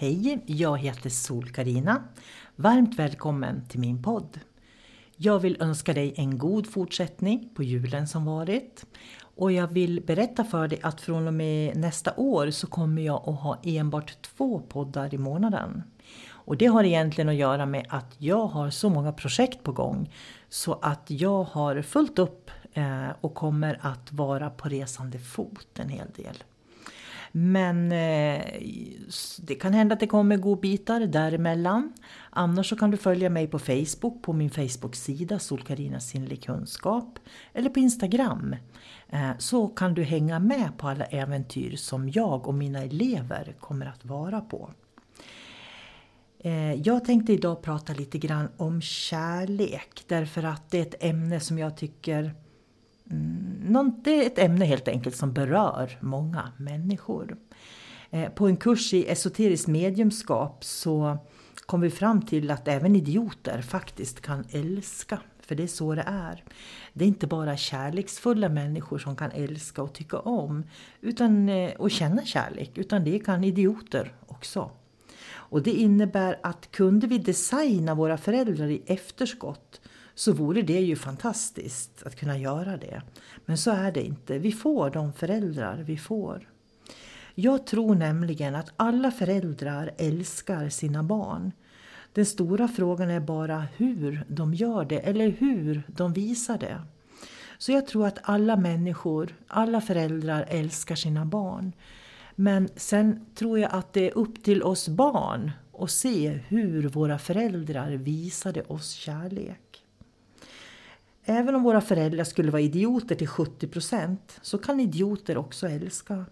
Hej, jag heter sol karina Varmt välkommen till min podd. Jag vill önska dig en god fortsättning på julen som varit. Och jag vill berätta för dig att från och med nästa år så kommer jag att ha enbart två poddar i månaden. Och det har egentligen att göra med att jag har så många projekt på gång så att jag har fullt upp eh, och kommer att vara på resande fot en hel del. Men eh, det kan hända att det kommer godbitar däremellan. Annars så kan du följa mig på Facebook, på min Facebook-sida Solkarina sinnlig kunskap. Eller på Instagram. Eh, så kan du hänga med på alla äventyr som jag och mina elever kommer att vara på. Eh, jag tänkte idag prata lite grann om kärlek därför att det är ett ämne som jag tycker Mm, någon, det är ett ämne helt enkelt som berör många människor. Eh, på en kurs i esoteriskt mediumskap så kom vi fram till att även idioter faktiskt kan älska. För det är så det är. Det är inte bara kärleksfulla människor som kan älska och tycka om utan, eh, och känna kärlek, utan det kan idioter också. Och det innebär att kunde vi designa våra föräldrar i efterskott så vore det ju fantastiskt att kunna göra det. Men så är det inte. Vi får de föräldrar vi får. Jag tror nämligen att alla föräldrar älskar sina barn. Den stora frågan är bara hur de gör det eller hur de visar det. Så jag tror att alla människor, alla föräldrar älskar sina barn. Men sen tror jag att det är upp till oss barn att se hur våra föräldrar visade oss kärlek. Även om våra föräldrar skulle vara idioter till 70 procent så kan idioter också älska.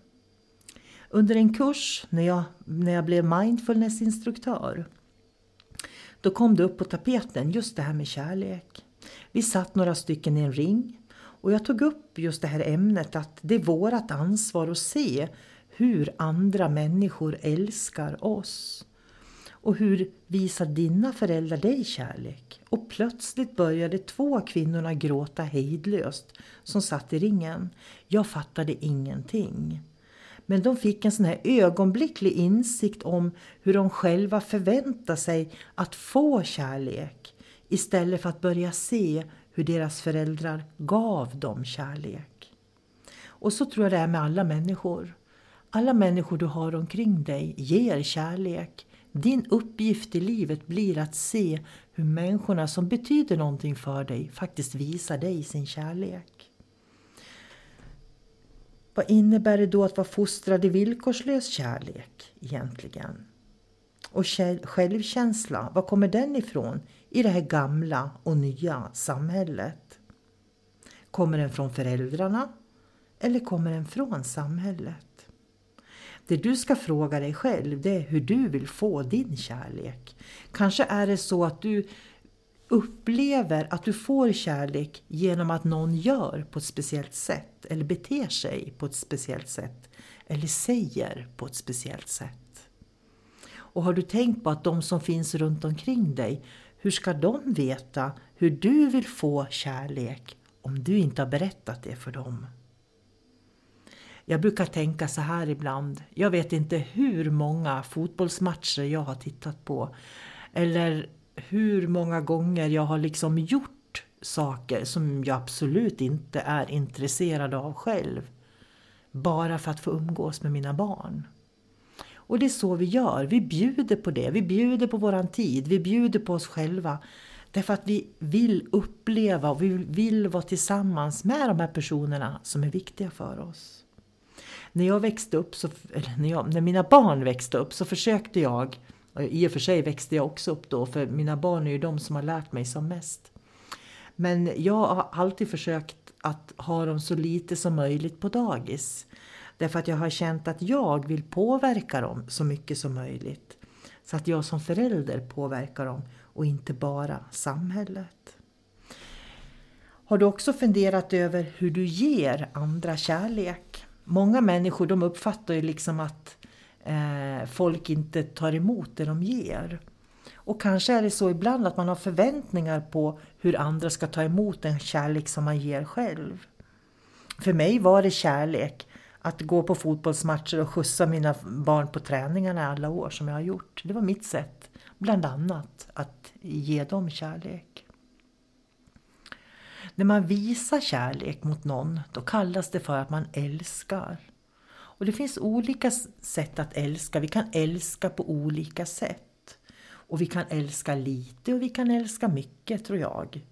Under en kurs när jag, när jag blev mindfulnessinstruktör då kom det upp på tapeten just det här med kärlek. Vi satt några stycken i en ring och jag tog upp just det här ämnet att det är vårt ansvar att se hur andra människor älskar oss. Och hur visar dina föräldrar dig kärlek? Och plötsligt började två av kvinnorna gråta hejdlöst som satt i ringen. Jag fattade ingenting. Men de fick en sån här ögonblicklig insikt om hur de själva förväntar sig att få kärlek istället för att börja se hur deras föräldrar gav dem kärlek. Och så tror jag det är med alla människor. Alla människor du har omkring dig ger kärlek din uppgift i livet blir att se hur människorna som betyder någonting för dig faktiskt visar dig sin kärlek. Vad innebär det då att vara fostrad i villkorslös kärlek egentligen? Och självkänsla, var kommer den ifrån i det här gamla och nya samhället? Kommer den från föräldrarna eller kommer den från samhället? Det du ska fråga dig själv det är hur du vill få din kärlek. Kanske är det så att du upplever att du får kärlek genom att någon gör på ett speciellt sätt eller beter sig på ett speciellt sätt eller säger på ett speciellt sätt. Och har du tänkt på att de som finns runt omkring dig, hur ska de veta hur du vill få kärlek om du inte har berättat det för dem. Jag brukar tänka så här ibland. Jag vet inte hur många fotbollsmatcher jag har tittat på. Eller hur många gånger jag har liksom gjort saker som jag absolut inte är intresserad av själv. Bara för att få umgås med mina barn. Och det är så vi gör. Vi bjuder på det. Vi bjuder på våran tid. Vi bjuder på oss själva. Därför att vi vill uppleva och vi vill vara tillsammans med de här personerna som är viktiga för oss. När jag växte upp, så, eller när, jag, när mina barn växte upp så försökte jag, och i och för sig växte jag också upp då för mina barn är ju de som har lärt mig som mest. Men jag har alltid försökt att ha dem så lite som möjligt på dagis. Därför att jag har känt att jag vill påverka dem så mycket som möjligt. Så att jag som förälder påverkar dem och inte bara samhället. Har du också funderat över hur du ger andra kärlek? Många människor de uppfattar ju liksom att eh, folk inte tar emot det de ger. Och kanske är det så ibland att man har förväntningar på hur andra ska ta emot den kärlek som man ger själv. För mig var det kärlek att gå på fotbollsmatcher och skjutsa mina barn på träningarna alla år som jag har gjort. Det var mitt sätt, bland annat, att ge dem kärlek. När man visar kärlek mot någon, då kallas det för att man älskar. Och det finns olika sätt att älska. Vi kan älska på olika sätt. Och vi kan älska lite och vi kan älska mycket, tror jag.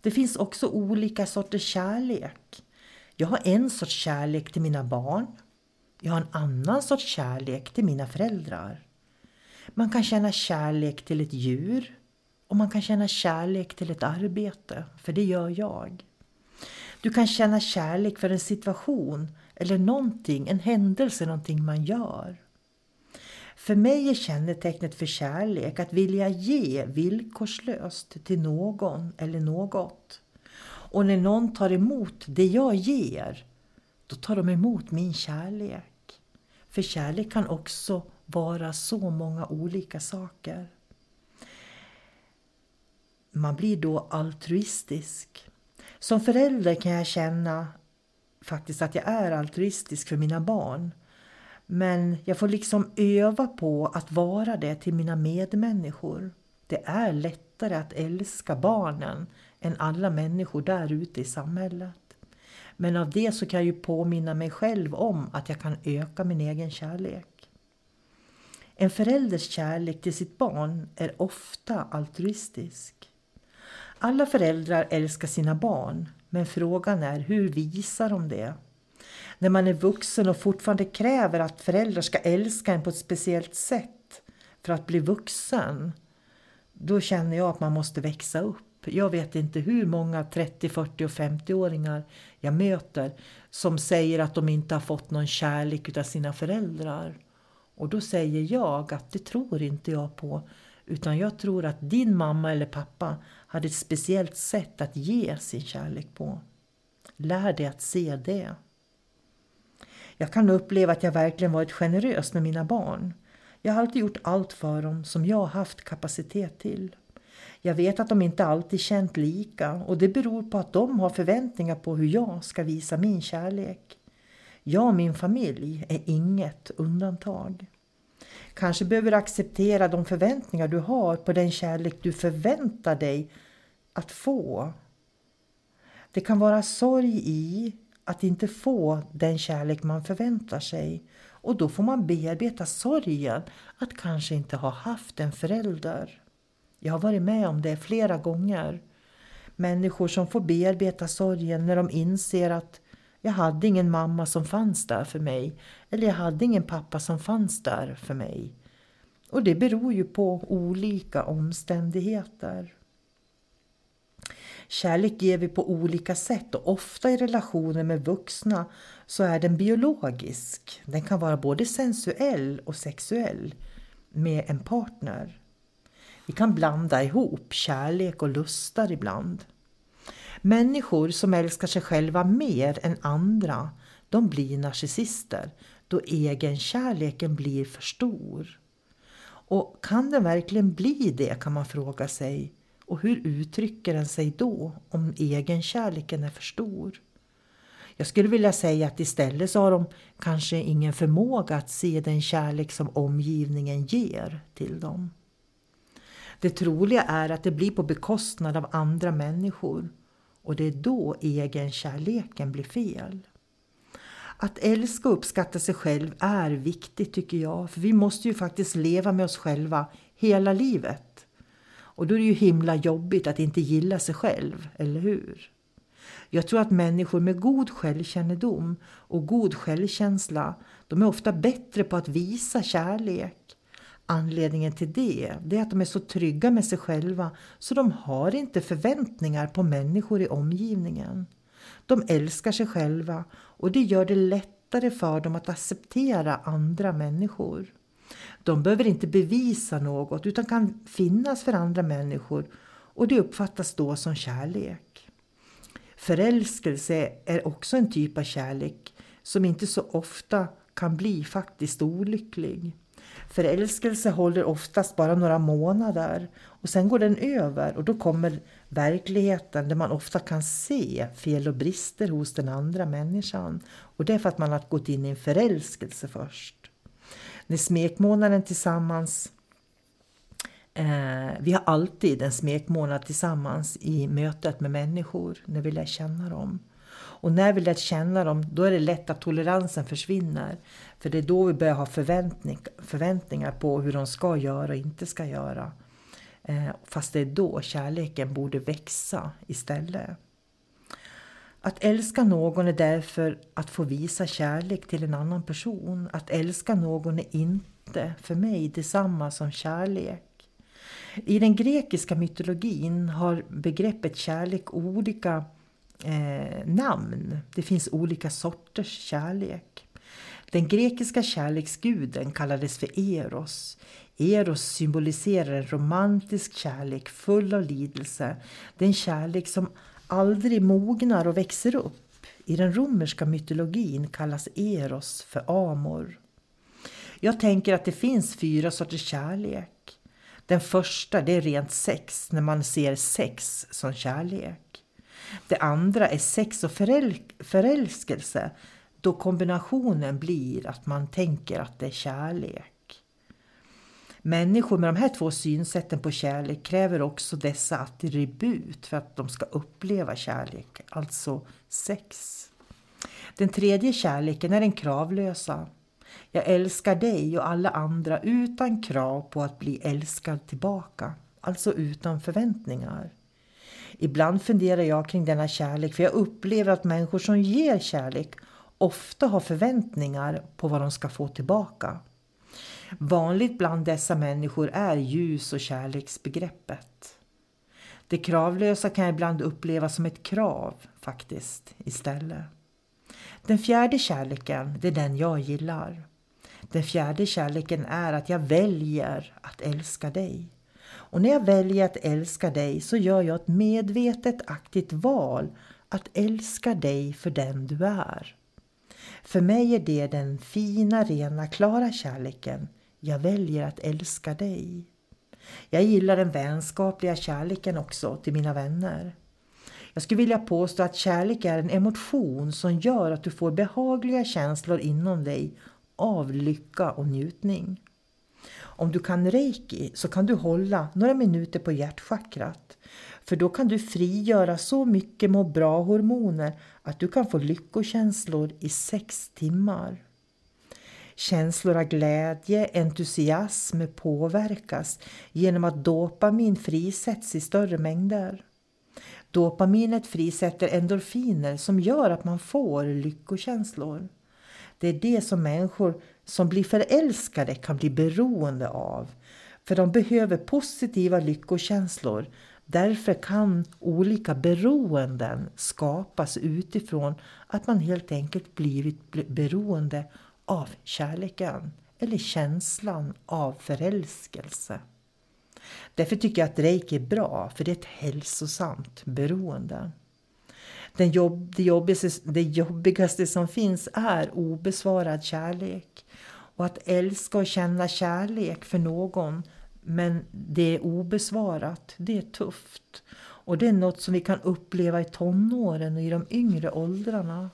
Det finns också olika sorters kärlek. Jag har en sorts kärlek till mina barn. Jag har en annan sorts kärlek till mina föräldrar. Man kan känna kärlek till ett djur och man kan känna kärlek till ett arbete, för det gör jag. Du kan känna kärlek för en situation eller någonting, en händelse, någonting man gör. För mig är kännetecknet för kärlek att vilja ge villkorslöst till någon eller något. Och när någon tar emot det jag ger, då tar de emot min kärlek. För kärlek kan också vara så många olika saker. Man blir då altruistisk. Som förälder kan jag känna faktiskt att jag är altruistisk för mina barn. Men jag får liksom öva på att vara det till mina medmänniskor. Det är lättare att älska barnen än alla människor där ute i samhället. Men av det så kan jag ju påminna mig själv om att jag kan öka min egen kärlek. En förälders kärlek till sitt barn är ofta altruistisk. Alla föräldrar älskar sina barn, men frågan är hur visar de det? När man är vuxen och fortfarande kräver att föräldrar ska älska en på ett speciellt sätt för att bli vuxen, då känner jag att man måste växa upp. Jag vet inte hur många 30, 40 och 50-åringar jag möter som säger att de inte har fått någon kärlek av sina föräldrar. Och då säger jag att det tror inte jag på. Utan jag tror att din mamma eller pappa hade ett speciellt sätt att ge sin kärlek på. Lär dig att se det. Jag kan uppleva att jag verkligen varit generös med mina barn. Jag har alltid gjort allt för dem som jag haft kapacitet till. Jag vet att de inte alltid känt lika och det beror på att de har förväntningar på hur jag ska visa min kärlek. Jag och min familj är inget undantag. Kanske behöver du acceptera de förväntningar du har på den kärlek du förväntar dig att få. Det kan vara sorg i att inte få den kärlek man förväntar sig och då får man bearbeta sorgen att kanske inte ha haft en förälder. Jag har varit med om det flera gånger. Människor som får bearbeta sorgen när de inser att jag hade ingen mamma som fanns där för mig. Eller jag hade ingen pappa som fanns där för mig. Och det beror ju på olika omständigheter. Kärlek ger vi på olika sätt och ofta i relationer med vuxna så är den biologisk. Den kan vara både sensuell och sexuell med en partner. Vi kan blanda ihop kärlek och lustar ibland. Människor som älskar sig själva mer än andra, de blir narcissister då egenkärleken blir för stor. Och kan den verkligen bli det kan man fråga sig. Och hur uttrycker den sig då om egenkärleken är för stor? Jag skulle vilja säga att istället så har de kanske ingen förmåga att se den kärlek som omgivningen ger till dem. Det troliga är att det blir på bekostnad av andra människor och det är då egenkärleken blir fel. Att älska och uppskatta sig själv är viktigt tycker jag, för vi måste ju faktiskt leva med oss själva hela livet. Och då är det ju himla jobbigt att inte gilla sig själv, eller hur? Jag tror att människor med god självkännedom och god självkänsla, de är ofta bättre på att visa kärlek. Anledningen till det, det är att de är så trygga med sig själva så de har inte förväntningar på människor i omgivningen. De älskar sig själva och det gör det lättare för dem att acceptera andra människor. De behöver inte bevisa något utan kan finnas för andra människor och det uppfattas då som kärlek. Förälskelse är också en typ av kärlek som inte så ofta kan bli faktiskt olycklig. Förälskelse håller oftast bara några månader och sen går den över och då kommer verkligheten där man ofta kan se fel och brister hos den andra människan. Och det är för att man har gått in i en förälskelse först. När smekmånaden tillsammans Eh, vi har alltid en smekmånad tillsammans i mötet med människor när vi lär känna dem. Och när vi lär känna dem då är det lätt att toleransen försvinner. För det är då vi börjar ha förväntning, förväntningar på hur de ska göra och inte ska göra. Eh, fast det är då kärleken borde växa istället. Att älska någon är därför att få visa kärlek till en annan person. Att älska någon är inte för mig detsamma som kärlek. I den grekiska mytologin har begreppet kärlek olika eh, namn. Det finns olika sorters kärlek. Den grekiska kärleksguden kallades för Eros. Eros symboliserar en romantisk kärlek full av lidelse. Den kärlek som aldrig mognar och växer upp. I den romerska mytologin kallas Eros för Amor. Jag tänker att det finns fyra sorters kärlek. Den första det är rent sex, när man ser sex som kärlek. Det andra är sex och föräl förälskelse, då kombinationen blir att man tänker att det är kärlek. Människor med de här två synsätten på kärlek kräver också dessa attribut för att de ska uppleva kärlek, alltså sex. Den tredje kärleken är den kravlösa. Jag älskar dig och alla andra utan krav på att bli älskad tillbaka, alltså utan förväntningar. Ibland funderar jag kring denna kärlek för jag upplever att människor som ger kärlek ofta har förväntningar på vad de ska få tillbaka. Vanligt bland dessa människor är ljus och kärleksbegreppet. Det kravlösa kan jag ibland uppleva som ett krav faktiskt istället. Den fjärde kärleken, det är den jag gillar. Den fjärde kärleken är att jag väljer att älska dig. Och när jag väljer att älska dig så gör jag ett medvetet aktivt val att älska dig för den du är. För mig är det den fina, rena, klara kärleken. Jag väljer att älska dig. Jag gillar den vänskapliga kärleken också till mina vänner. Jag skulle vilja påstå att kärlek är en emotion som gör att du får behagliga känslor inom dig av lycka och njutning. Om du kan reiki så kan du hålla några minuter på hjärtchakrat. För då kan du frigöra så mycket må bra-hormoner att du kan få lyckokänslor i sex timmar. Känslor av glädje, entusiasm påverkas genom att dopamin frisätts i större mängder. Dopaminet frisätter endorfiner som gör att man får lyckokänslor. Det är det som människor som blir förälskade kan bli beroende av. För de behöver positiva lyckokänslor. Därför kan olika beroenden skapas utifrån att man helt enkelt blivit beroende av kärleken eller känslan av förälskelse. Därför tycker jag att reiki är bra, för det är ett hälsosamt beroende. Den jobb, det, jobbigaste, det jobbigaste som finns är obesvarad kärlek. Och att älska och känna kärlek för någon, Men det är obesvarat, det är tufft. Och det är något som vi kan uppleva i tonåren och i de yngre åldrarna.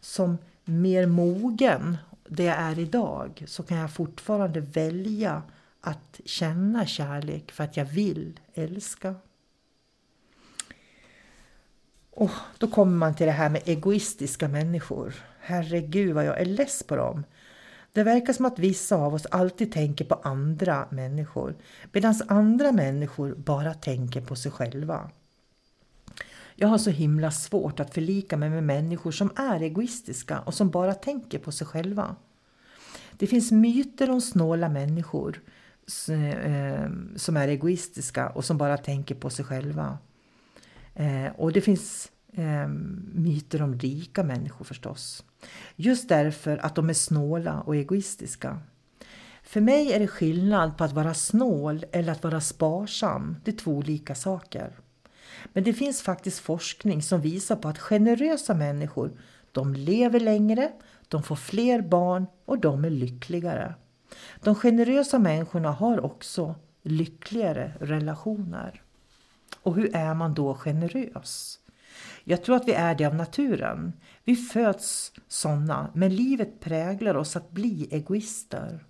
Som mer mogen det jag är idag så kan jag fortfarande välja att känna kärlek för att jag vill älska. Och då kommer man till det här med egoistiska människor. Herregud vad jag är less på dem. Det verkar som att vissa av oss alltid tänker på andra människor medan andra människor bara tänker på sig själva. Jag har så himla svårt att förlika mig med människor som är egoistiska och som bara tänker på sig själva. Det finns myter om snåla människor eh, som är egoistiska och som bara tänker på sig själva. Eh, och det finns eh, myter om rika människor förstås. Just därför att de är snåla och egoistiska. För mig är det skillnad på att vara snål eller att vara sparsam. Det är två olika saker. Men det finns faktiskt forskning som visar på att generösa människor de lever längre, de får fler barn och de är lyckligare. De generösa människorna har också lyckligare relationer. Och hur är man då generös? Jag tror att vi är det av naturen. Vi föds sådana, men livet präglar oss att bli egoister.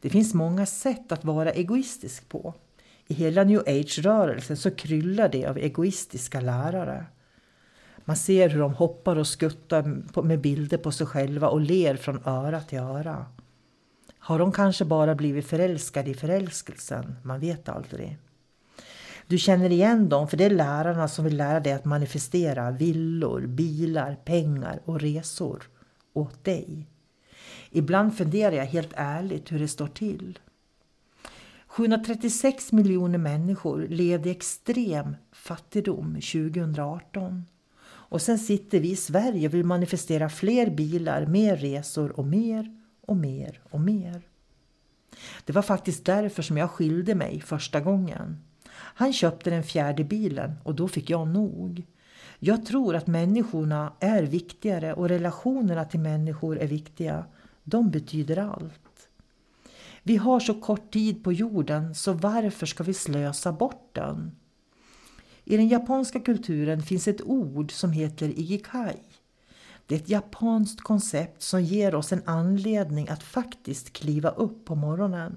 Det finns många sätt att vara egoistisk på. I hela new age-rörelsen så kryllar det av egoistiska lärare. Man ser hur de hoppar och skuttar med bilder på sig själva och ler från öra till öra. Har de kanske bara blivit förälskade i förälskelsen? Man vet aldrig. Du känner igen dem för det är lärarna som vill lära dig att manifestera villor, bilar, pengar och resor åt dig. Ibland funderar jag helt ärligt hur det står till. 736 miljoner människor levde i extrem fattigdom 2018. Och sen sitter vi i Sverige och vill manifestera fler bilar, mer resor och mer och mer och mer. Det var faktiskt därför som jag skilde mig första gången. Han köpte den fjärde bilen och då fick jag nog. Jag tror att människorna är viktigare och relationerna till människor är viktiga. De betyder allt. Vi har så kort tid på jorden så varför ska vi slösa bort den? I den japanska kulturen finns ett ord som heter ikikai. Det är ett japanskt koncept som ger oss en anledning att faktiskt kliva upp på morgonen.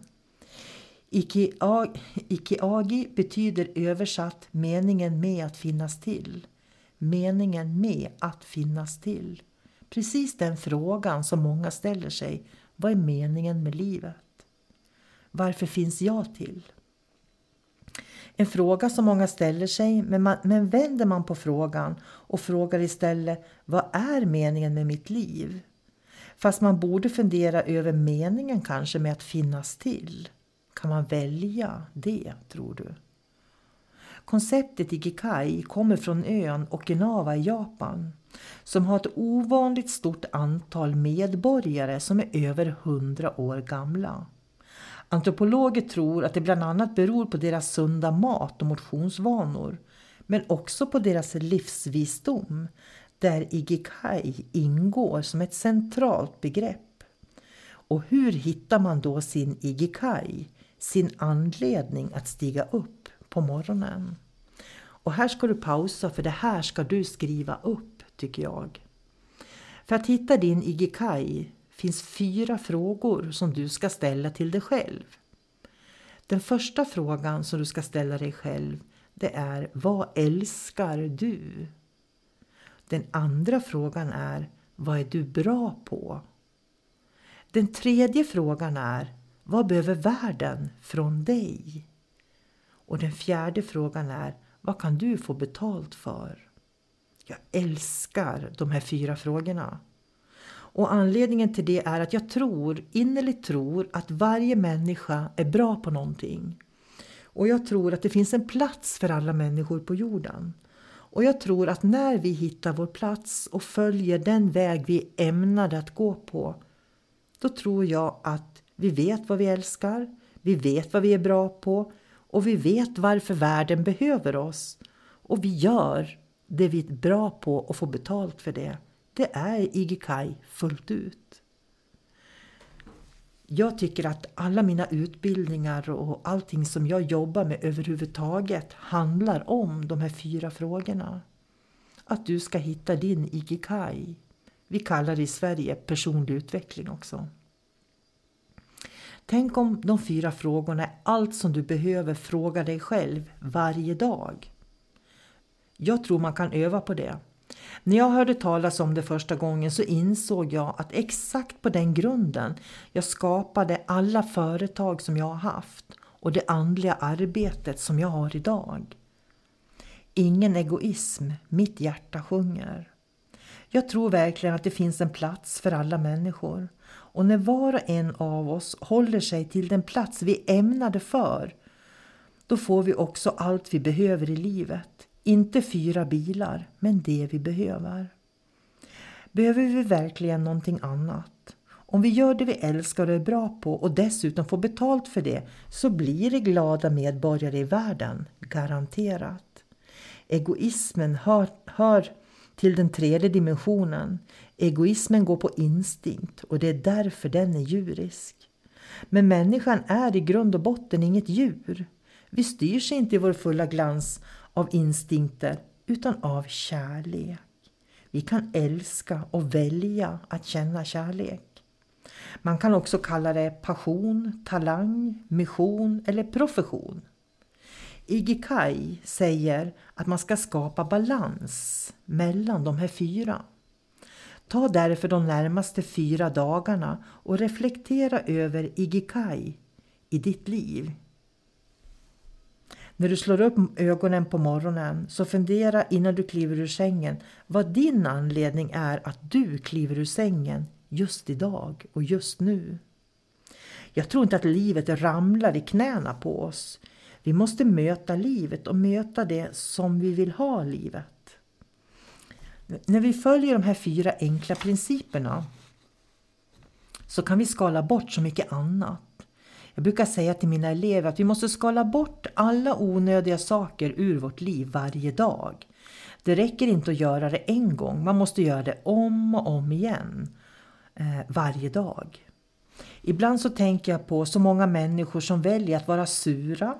Ikeagi betyder översatt meningen med att finnas till. Meningen med att finnas till. Precis den frågan som många ställer sig. Vad är meningen med livet? Varför finns jag till? En fråga som många ställer sig, men, man, men vänder man på frågan och frågar istället vad är meningen med mitt liv? Fast man borde fundera över meningen kanske med att finnas till. Kan man välja det, tror du? Konceptet Ikikai kommer från ön Okinawa i Japan som har ett ovanligt stort antal medborgare som är över hundra år gamla. Antropologer tror att det bland annat beror på deras sunda mat och motionsvanor men också på deras livsvisdom där Ikikai ingår som ett centralt begrepp. Och hur hittar man då sin Ikikai? Sin anledning att stiga upp på morgonen. Och här ska du pausa för det här ska du skriva upp tycker jag. För att hitta din Igikai finns fyra frågor som du ska ställa till dig själv. Den första frågan som du ska ställa dig själv det är Vad älskar du? Den andra frågan är Vad är du bra på? Den tredje frågan är vad behöver världen från dig? Och den fjärde frågan är, vad kan du få betalt för? Jag älskar de här fyra frågorna. Och anledningen till det är att jag tror, innerligt tror, att varje människa är bra på någonting. Och jag tror att det finns en plats för alla människor på jorden. Och jag tror att när vi hittar vår plats och följer den väg vi är ämnade att gå på, då tror jag att vi vet vad vi älskar, vi vet vad vi är bra på och vi vet varför världen behöver oss. Och vi gör det vi är bra på och får betalt för det. Det är Igikai fullt ut. jag tycker att alla mina utbildningar och allting som jag jobbar med överhuvudtaget handlar om de här fyra frågorna. Att du ska hitta din Igikai. Vi kallar det i Sverige personlig utveckling också. Tänk om de fyra frågorna är allt som du behöver fråga dig själv varje dag. Jag tror man kan öva på det. När jag hörde talas om det första gången så insåg jag att exakt på den grunden jag skapade alla företag som jag har haft och det andliga arbetet som jag har idag. Ingen egoism, mitt hjärta sjunger. Jag tror verkligen att det finns en plats för alla människor. Och när var och en av oss håller sig till den plats vi ämnade för, då får vi också allt vi behöver i livet. Inte fyra bilar, men det vi behöver. Behöver vi verkligen någonting annat? Om vi gör det vi älskar och är bra på och dessutom får betalt för det så blir det glada medborgare i världen, garanterat. Egoismen hör, hör till den tredje dimensionen. Egoismen går på instinkt och det är därför den är djurisk. Men människan är i grund och botten inget djur. Vi styrs inte i vår fulla glans av instinkter utan av kärlek. Vi kan älska och välja att känna kärlek. Man kan också kalla det passion, talang, mission eller profession. Igikai säger att man ska skapa balans mellan de här fyra. Ta därför de närmaste fyra dagarna och reflektera över Igikai i ditt liv. När du slår upp ögonen på morgonen så fundera innan du kliver ur sängen vad din anledning är att du kliver ur sängen just idag och just nu. Jag tror inte att livet ramlar i knäna på oss. Vi måste möta livet och möta det som vi vill ha livet. När vi följer de här fyra enkla principerna så kan vi skala bort så mycket annat. Jag brukar säga till mina elever att vi måste skala bort alla onödiga saker ur vårt liv varje dag. Det räcker inte att göra det en gång, man måste göra det om och om igen. Eh, varje dag. Ibland så tänker jag på så många människor som väljer att vara sura,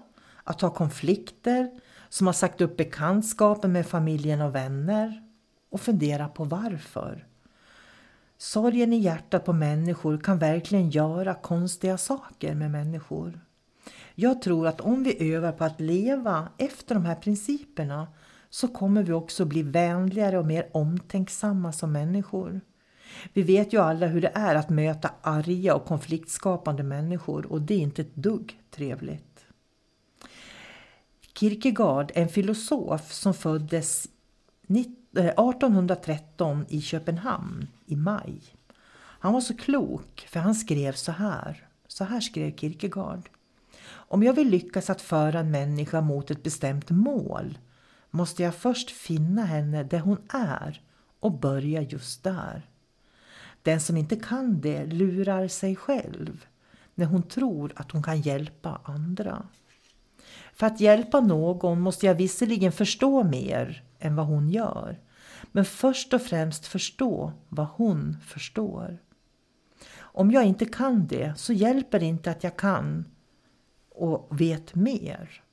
att ha konflikter, som har sagt upp bekantskapen med familjen och vänner och fundera på varför. Sorgen i hjärtat på människor kan verkligen göra konstiga saker med människor. Jag tror att om vi övar på att leva efter de här principerna så kommer vi också bli vänligare och mer omtänksamma som människor. Vi vet ju alla hur det är att möta arga och konfliktskapande människor och det är inte ett dugg trevligt. Kierkegaard, en filosof som föddes 1813 eh, i Köpenhamn i maj. Han var så klok för han skrev så här. Så här skrev Kierkegaard. Om jag vill lyckas att föra en människa mot ett bestämt mål måste jag först finna henne där hon är och börja just där. Den som inte kan det lurar sig själv när hon tror att hon kan hjälpa andra. För att hjälpa någon måste jag visserligen förstå mer än vad hon gör. Men först och främst förstå vad hon förstår. Om jag inte kan det så hjälper det inte att jag kan och vet mer.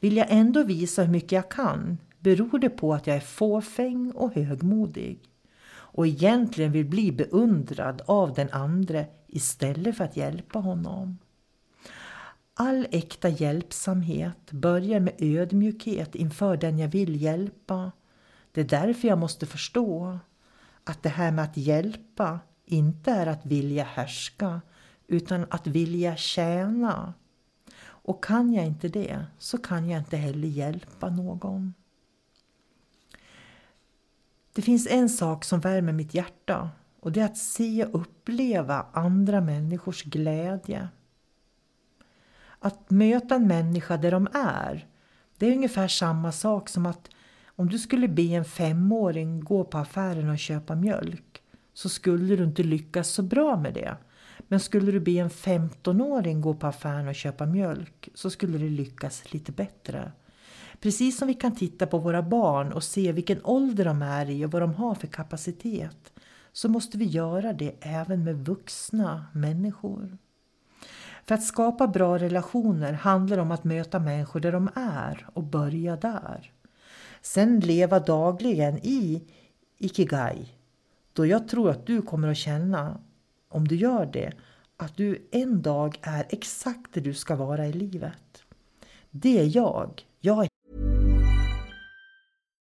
Vill jag ändå visa hur mycket jag kan beror det på att jag är fåfäng och högmodig och egentligen vill bli beundrad av den andre istället för att hjälpa honom. All äkta hjälpsamhet börjar med ödmjukhet inför den jag vill hjälpa. Det är därför jag måste förstå att det här med att hjälpa inte är att vilja härska utan att vilja tjäna. Och kan jag inte det så kan jag inte heller hjälpa någon. Det finns en sak som värmer mitt hjärta och det är att se och uppleva andra människors glädje. Att möta en människa där de är, det är ungefär samma sak som att om du skulle be en femåring gå på affären och köpa mjölk så skulle du inte lyckas så bra med det. Men skulle du be en 15-åring gå på affären och köpa mjölk så skulle du lyckas lite bättre. Precis som vi kan titta på våra barn och se vilken ålder de är i och vad de har för kapacitet så måste vi göra det även med vuxna människor. För att skapa bra relationer handlar det om att möta människor där de är och börja där. Sen leva dagligen i Ikigai. Då jag tror att du kommer att känna, om du gör det, att du en dag är exakt det du ska vara i livet. Det är jag. Jag är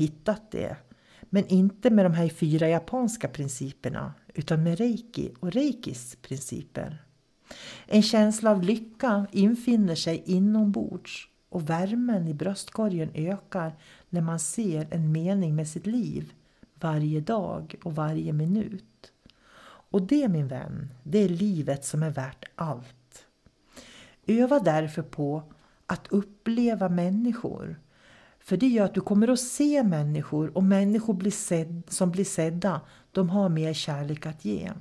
Hittat det. Men inte med de här fyra japanska principerna utan med reiki och reikis principer. En känsla av lycka infinner sig inombords och värmen i bröstkorgen ökar när man ser en mening med sitt liv varje dag och varje minut. Och det min vän, det är livet som är värt allt. Öva därför på att uppleva människor för det gör att du kommer att se människor och människor blir sedd, som blir sedda, de har mer kärlek att ge.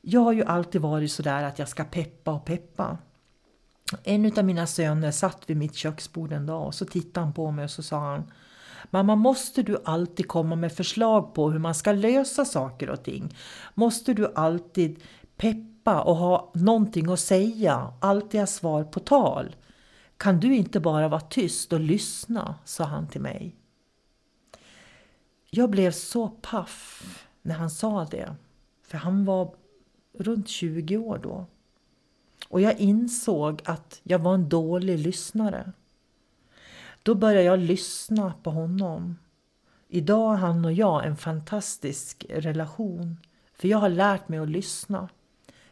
Jag har ju alltid varit sådär att jag ska peppa och peppa. En av mina söner satt vid mitt köksbord en dag och så tittade han på mig och så sa han Mamma, måste du alltid komma med förslag på hur man ska lösa saker och ting? Måste du alltid peppa och ha någonting att säga, alltid ha svar på tal? Kan du inte bara vara tyst och lyssna, sa han till mig. Jag blev så paff när han sa det, för han var runt 20 år då. Och jag insåg att jag var en dålig lyssnare. Då började jag lyssna på honom. Idag har han och jag en fantastisk relation, för jag har lärt mig att lyssna.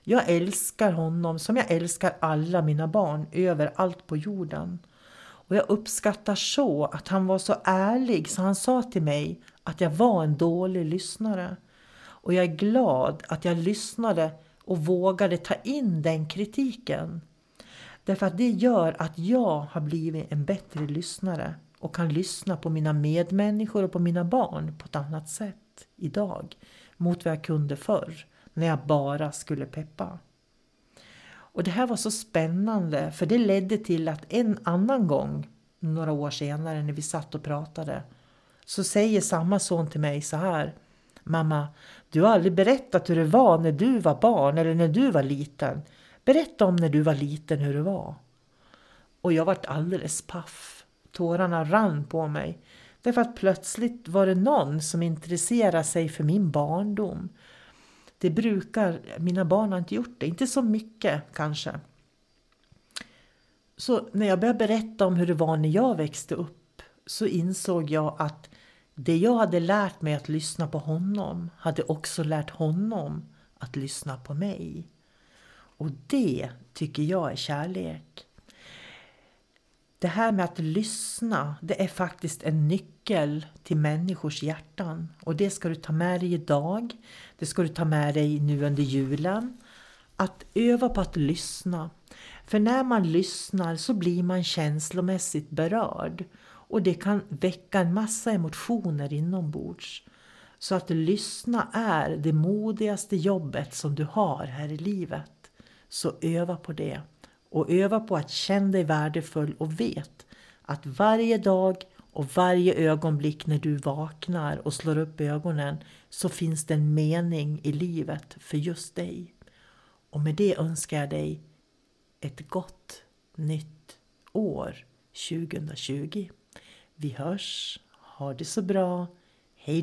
Jag älskar honom som jag älskar alla mina barn överallt på jorden. Och jag uppskattar så att han var så ärlig så han sa till mig att jag var en dålig lyssnare. Och jag är glad att jag lyssnade och vågade ta in den kritiken. Därför att det gör att jag har blivit en bättre lyssnare och kan lyssna på mina medmänniskor och på mina barn på ett annat sätt idag mot vad jag kunde förr när jag bara skulle peppa. Och det här var så spännande för det ledde till att en annan gång, några år senare när vi satt och pratade, så säger samma son till mig så här. Mamma, du har aldrig berättat hur det var när du var barn eller när du var liten. Berätta om när du var liten hur det var. Och jag vart alldeles paff. Tårarna rann på mig. Därför att plötsligt var det någon som intresserade sig för min barndom. Det brukar, mina barn har inte gjort det, inte så mycket kanske. Så när jag började berätta om hur det var när jag växte upp så insåg jag att det jag hade lärt mig att lyssna på honom hade också lärt honom att lyssna på mig. Och det tycker jag är kärlek. Det här med att lyssna, det är faktiskt en nyckel till människors hjärtan. Och det ska du ta med dig idag. Det ska du ta med dig nu under julen. Att öva på att lyssna. För när man lyssnar så blir man känslomässigt berörd. Och det kan väcka en massa emotioner inombords. Så att lyssna är det modigaste jobbet som du har här i livet. Så öva på det. Och öva på att känna dig värdefull och vet att varje dag och varje ögonblick när du vaknar och slår upp ögonen så finns det en mening i livet för just dig. Och med det önskar jag dig ett gott nytt år 2020. Vi hörs. Ha det så bra. Hej